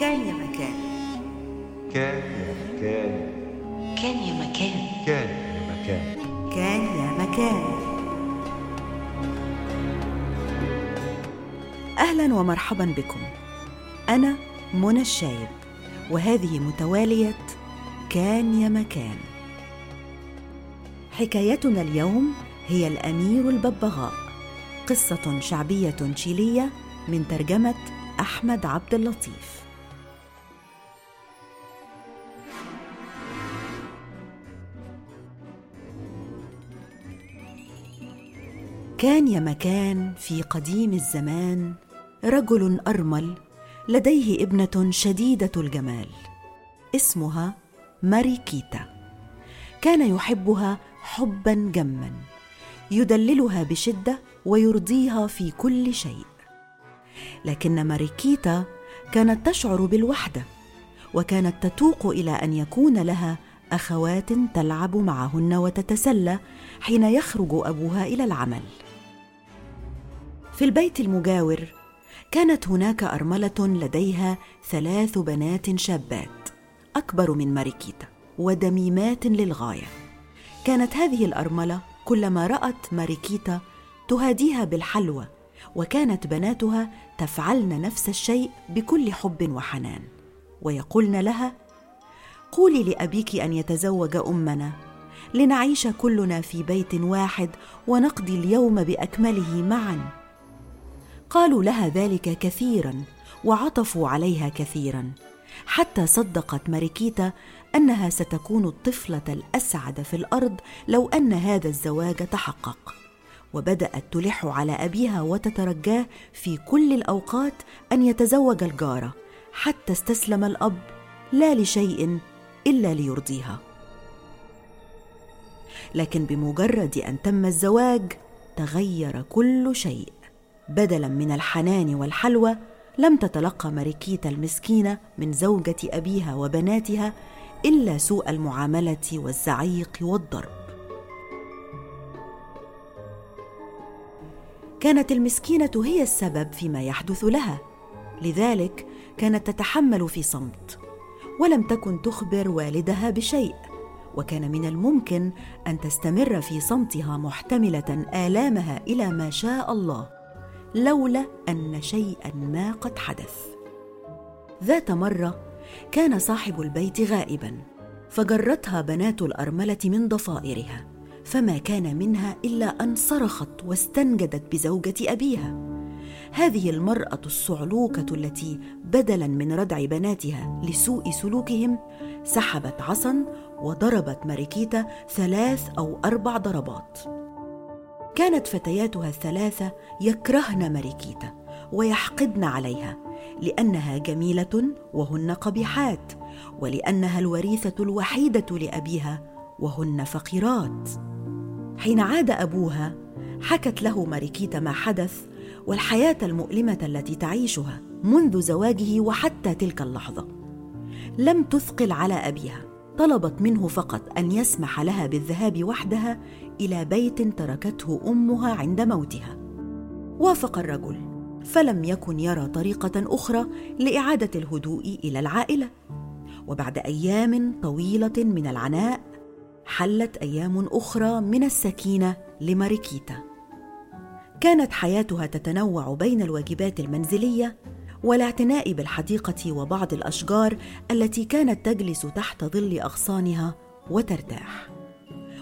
كان يا مكان. كان يا مكان. كان يا مكان. كان يا مكان. كان يا مكان. أهلا ومرحبا بكم. أنا منى الشايب وهذه متوالية كان يا مكان. حكايتنا اليوم هي الأمير الببغاء قصة شعبية تشيلية من ترجمة أحمد عبد اللطيف. كان يا مكان في قديم الزمان رجل أرمل لديه ابنة شديدة الجمال اسمها ماريكيتا. كان يحبها حبا جما يدللها بشدة ويرضيها في كل شيء. لكن ماريكيتا كانت تشعر بالوحدة وكانت تتوق إلى أن يكون لها أخوات تلعب معهن وتتسلى حين يخرج أبوها إلى العمل. في البيت المجاور كانت هناك أرملة لديها ثلاث بنات شابات أكبر من ماريكيتا ودميمات للغاية. كانت هذه الأرملة كلما رأت ماريكيتا تهاديها بالحلوى وكانت بناتها تفعلن نفس الشيء بكل حب وحنان. ويقولن لها قولي لأبيك أن يتزوج أمنا لنعيش كلنا في بيت واحد ونقضي اليوم بأكمله معا. قالوا لها ذلك كثيرا وعطفوا عليها كثيرا حتى صدقت ماريكيتا أنها ستكون الطفلة الأسعد في الأرض لو أن هذا الزواج تحقق. وبدأت تلح على أبيها وتترجاه في كل الأوقات أن يتزوج الجارة حتى استسلم الأب لا لشيء إلا ليرضيها. لكن بمجرد أن تم الزواج تغير كل شيء. بدلا من الحنان والحلوى لم تتلقى ماريكيتا المسكينة من زوجة أبيها وبناتها إلا سوء المعاملة والزعيق والضرب. كانت المسكينة هي السبب فيما يحدث لها لذلك كانت تتحمل في صمت ولم تكن تخبر والدها بشيء وكان من الممكن أن تستمر في صمتها محتملة آلامها إلى ما شاء الله. لولا أن شيئا ما قد حدث. ذات مرة كان صاحب البيت غائبا فجرتها بنات الأرملة من ضفائرها فما كان منها إلا أن صرخت واستنجدت بزوجة أبيها. هذه المرأة الصعلوكة التي بدلا من ردع بناتها لسوء سلوكهم سحبت عصا وضربت ماريكيتا ثلاث أو أربع ضربات. كانت فتياتها الثلاثة يكرهن ماريكيتا ويحقدن عليها لأنها جميلة وهن قبيحات ولأنها الوريثة الوحيدة لأبيها وهن فقيرات. حين عاد أبوها حكت له ماريكيتا ما حدث والحياة المؤلمة التي تعيشها منذ زواجه وحتى تلك اللحظة. لم تثقل على أبيها. طلبت منه فقط أن يسمح لها بالذهاب وحدها إلى بيت تركته أمها عند موتها. وافق الرجل فلم يكن يرى طريقة أخرى لإعادة الهدوء إلى العائلة. وبعد أيام طويلة من العناء حلت أيام أخرى من السكينة لماريكيتا. كانت حياتها تتنوع بين الواجبات المنزلية والاعتناء بالحديقة وبعض الأشجار التي كانت تجلس تحت ظل أغصانها وترتاح.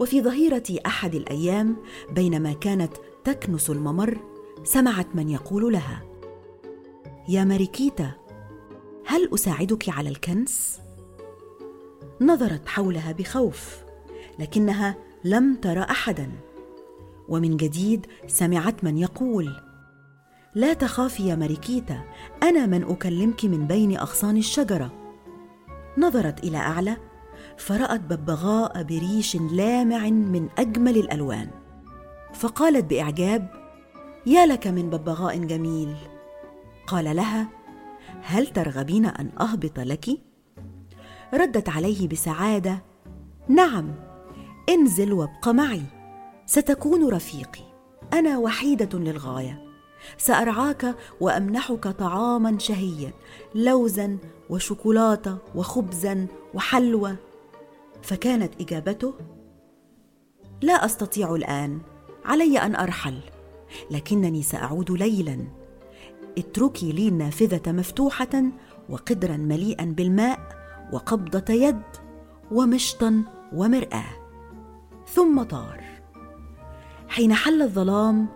وفي ظهيرة أحد الأيام بينما كانت تكنس الممر سمعت من يقول لها يا ماريكيتا هل أساعدك على الكنس؟ نظرت حولها بخوف لكنها لم تر احدا. ومن جديد سمعت من يقول لا تخافي يا ماريكيتا أنا من أكلمك من بين أغصان الشجرة. نظرت إلى أعلى فرأت ببغاء بريش لامع من أجمل الألوان. فقالت بإعجاب يا لك من ببغاء جميل. قال لها هل ترغبين أن أهبط لك؟ ردت عليه بسعادة نعم انزل وابق معي ستكون رفيقي أنا وحيدة للغاية. سأرعاك وأمنحك طعاما شهيا لوزا وشوكولاته وخبزا وحلوى. فكانت إجابته لا أستطيع الآن علي أن أرحل لكنني سأعود ليلا. اتركي لي النافذة مفتوحة وقدرا مليئا بالماء وقبضة يد ومشطا ومرآة. ثم طار. حين حل الظلام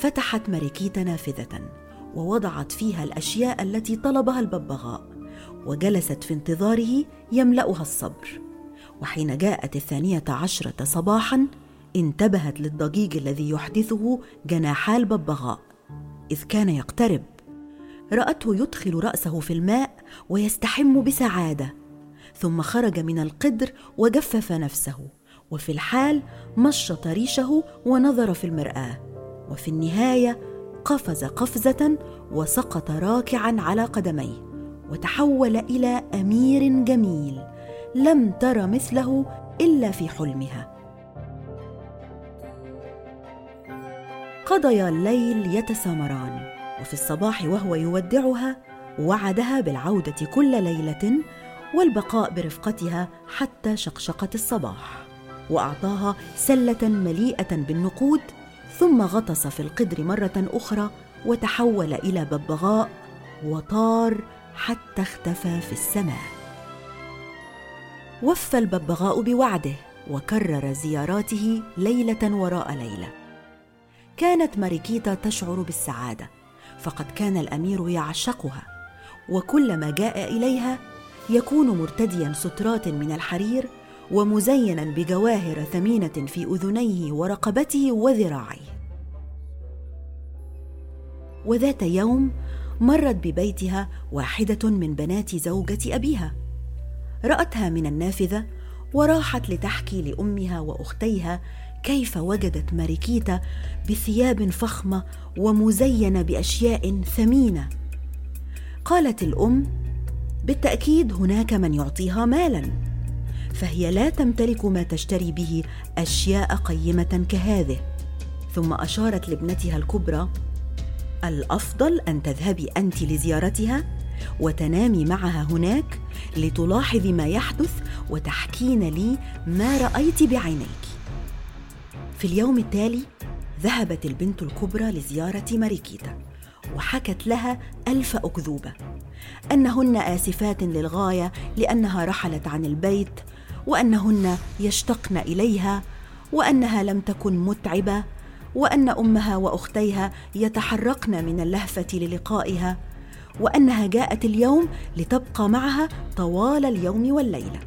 فتحت ماريكيتا نافذة ووضعت فيها الأشياء التي طلبها الببغاء وجلست في انتظاره يملأها الصبر. وحين جاءت الثانية عشرة صباحا انتبهت للضجيج الذي يحدثه جناحا الببغاء إذ كان يقترب. رأته يدخل رأسه في الماء ويستحم بسعادة ثم خرج من القدر وجفف نفسه وفي الحال مشط ريشه ونظر في المرآة. وفي النهاية قفز قفزة وسقط راكعا على قدميه وتحول إلى أمير جميل لم تر مثله إلا في حلمها. قضيا الليل يتسامران وفي الصباح وهو يودعها وعدها بالعودة كل ليلة والبقاء برفقتها حتى شقشقة الصباح وأعطاها سلة مليئة بالنقود ثم غطس في القدر مرة أخرى وتحول إلى ببغاء وطار حتى اختفى في السماء. وفى الببغاء بوعده وكرر زياراته ليلة وراء ليلة. كانت ماريكيتا تشعر بالسعادة فقد كان الأمير يعشقها وكلما جاء إليها يكون مرتديا سترات من الحرير ومزينا بجواهر ثمينة في أذنيه ورقبته وذراعيه. وذات يوم مرت ببيتها واحدة من بنات زوجة أبيها. رأتها من النافذة وراحت لتحكي لأمها وأختيها كيف وجدت ماريكيتا بثياب فخمة ومزينة بأشياء ثمينة. قالت الأم بالتأكيد هناك من يعطيها مالا. فهي لا تمتلك ما تشتري به أشياء قيمة كهذه. ثم أشارت لابنتها الكبرى الأفضل أن تذهبي أنت لزيارتها وتنامي معها هناك لتلاحظي ما يحدث وتحكين لي ما رأيت بعينيك. في اليوم التالي ذهبت البنت الكبرى لزيارة ماريكيتا وحكت لها ألف أكذوبة أنهن آسفات للغاية لأنها رحلت عن البيت وأنهن يشتقن إليها وأنها لم تكن متعبة وأن أمها وأختيها يتحرقن من اللهفة للقائها وأنها جاءت اليوم لتبقى معها طوال اليوم والليلة.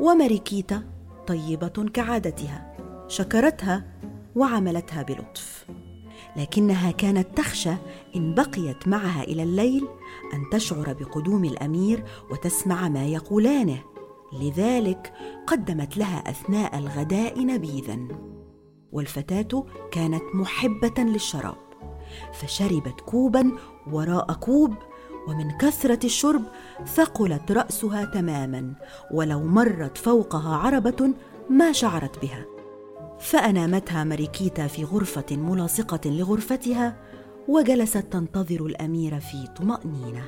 وماريكيتا طيبة كعادتها شكرتها وعملتها بلطف. لكنها كانت تخشى إن بقيت معها إلى الليل أن تشعر بقدوم الأمير وتسمع ما يقولانه. لذلك قدمت لها أثناء الغداء نبيذا والفتاة كانت محبة للشراب فشربت كوبا وراء كوب ومن كثرة الشرب ثقلت رأسها تماما ولو مرت فوقها عربة ما شعرت بها. فأنامتها ماريكيتا في غرفة ملاصقة لغرفتها وجلست تنتظر الأمير في طمأنينة.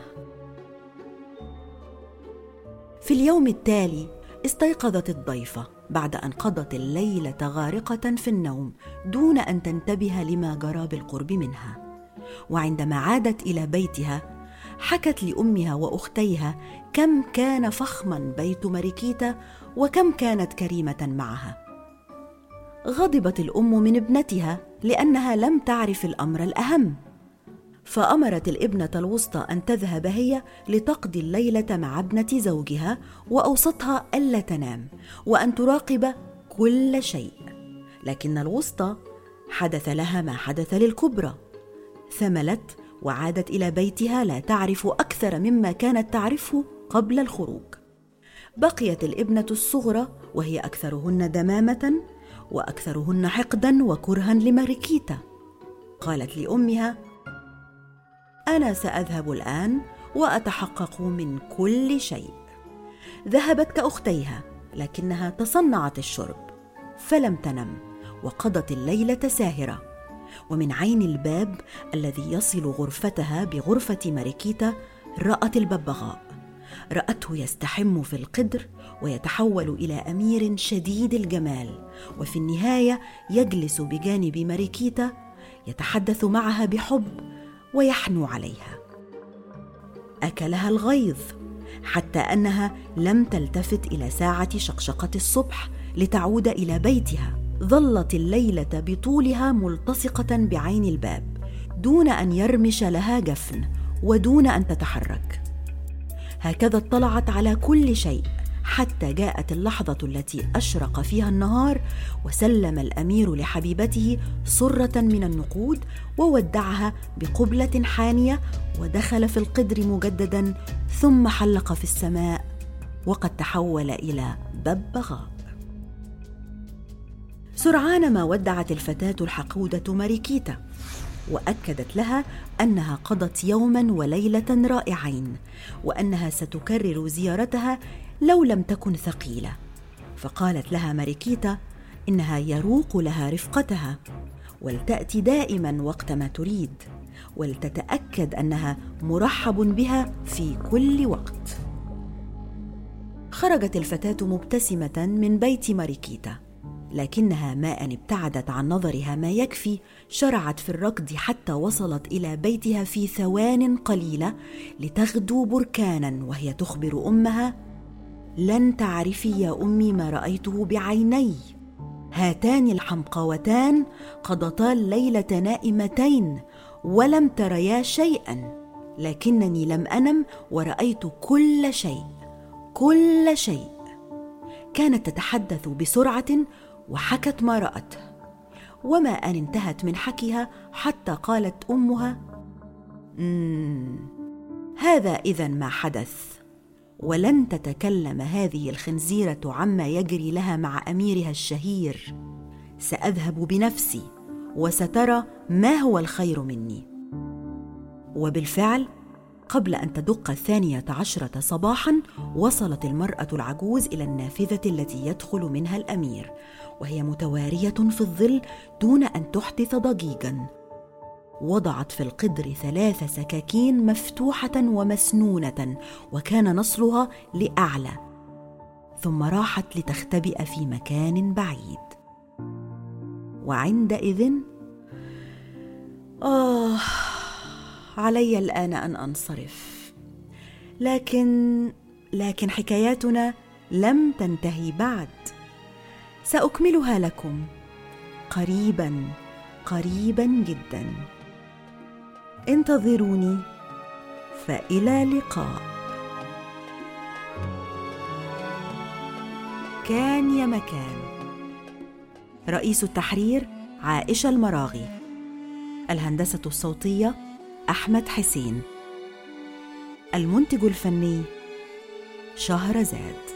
في اليوم التالي استيقظت الضيفة بعد أن قضت الليلة غارقة في النوم دون أن تنتبه لما جرى بالقرب منها. وعندما عادت إلى بيتها حكت لأمها وأختيها كم كان فخما بيت ماريكيتا وكم كانت كريمة معها. غضبت الأم من ابنتها لأنها لم تعرف الأمر الأهم. فأمرت الابنة الوسطى أن تذهب هي لتقضي الليلة مع ابنة زوجها واوصتها ألا تنام وأن تراقب كل شيء. لكن الوسطى حدث لها ما حدث للكبرى. ثملت وعادت إلى بيتها لا تعرف أكثر مما كانت تعرفه قبل الخروج. بقيت الابنة الصغرى وهي أكثرهن دمامة وأكثرهن حقدا وكرها لماريكيتا قالت لأمها أنا سأذهب الآن وأتحقق من كل شيء. ذهبت كأختيها لكنها تصنعت الشرب فلم تنم وقضت الليلة ساهرة. ومن عين الباب الذي يصل غرفتها بغرفة ماريكيتا رأت الببغاء. رأته يستحم في القدر ويتحول إلى أمير شديد الجمال. وفي النهاية يجلس بجانب ماريكيتا يتحدث معها بحب ويحنو عليها. أكلها الغيظ حتى أنها لم تلتفت إلى ساعة شقشقة الصبح لتعود إلى بيتها. ظلت الليلة بطولها ملتصقة بعين الباب دون أن يرمش لها جفن ودون أن تتحرك. هكذا اطلعت على كل شيء. حتى جاءت اللحظة التي أشرق فيها النهار وسلم الأمير لحبيبته سره من النقود وودعها بقبلة حانية ودخل في القدر مجددا ثم حلق في السماء وقد تحول إلى ببغاء سرعان ما ودعت الفتاة الحقودة ماريكيتا وأكدت لها أنها قضت يوما وليلة رائعين وأنها ستكرر زيارتها لو لم تكن ثقيلة. فقالت لها ماريكيتا إنها يروق لها رفقتها ولتأتي دائما وقت ما تريد ولتتأكد أنها مرحب بها في كل وقت. خرجت الفتاة مبتسمة من بيت ماريكيتا لكنها ما أن ابتعدت عن نظرها ما يكفي شرعت في الركض حتى وصلت إلى بيتها في ثوان قليلة لتغدو بركانا وهي تخبر أمها لن تعرفي يا أمي ما رأيته بعيني. هاتان الحمقاوتان قضتا الليلة نائمتين ولم تريا شيئا لكنني لم أنم ورأيت كل شيء كل شيء. كانت تتحدث بسرعة وحكت ما راته وما أن انتهت من حكيها حتى قالت أمها هذا اذا ما حدث. ولن تتكلم هذه الخنزيرة عما يجري لها مع أميرها الشهير. سأذهب بنفسي وسترى ما هو الخير مني. وبالفعل قبل أن تدق الثانية عشرة صباحا وصلت المرأة العجوز إلى النافذة التي يدخل منها الأمير وهي متوارية في الظل دون أن تحدث ضجيجا. وضعت في القدر ثلاث سكاكين مفتوحة ومسنونة وكان نصلها لأعلى. ثم راحت لتختبئ في مكان بعيد. وعندئذ آه علي الآن أن أنصرف. لكن لكن حكاياتنا لم تنتهي بعد. سأكملها لكم. قريبا قريبا جدا. انتظروني فإلى اللقاء كان يا مكان. رئيس التحرير عائشة المراغي. الهندسة الصوتية أحمد حسين. المنتج الفني شهرزاد.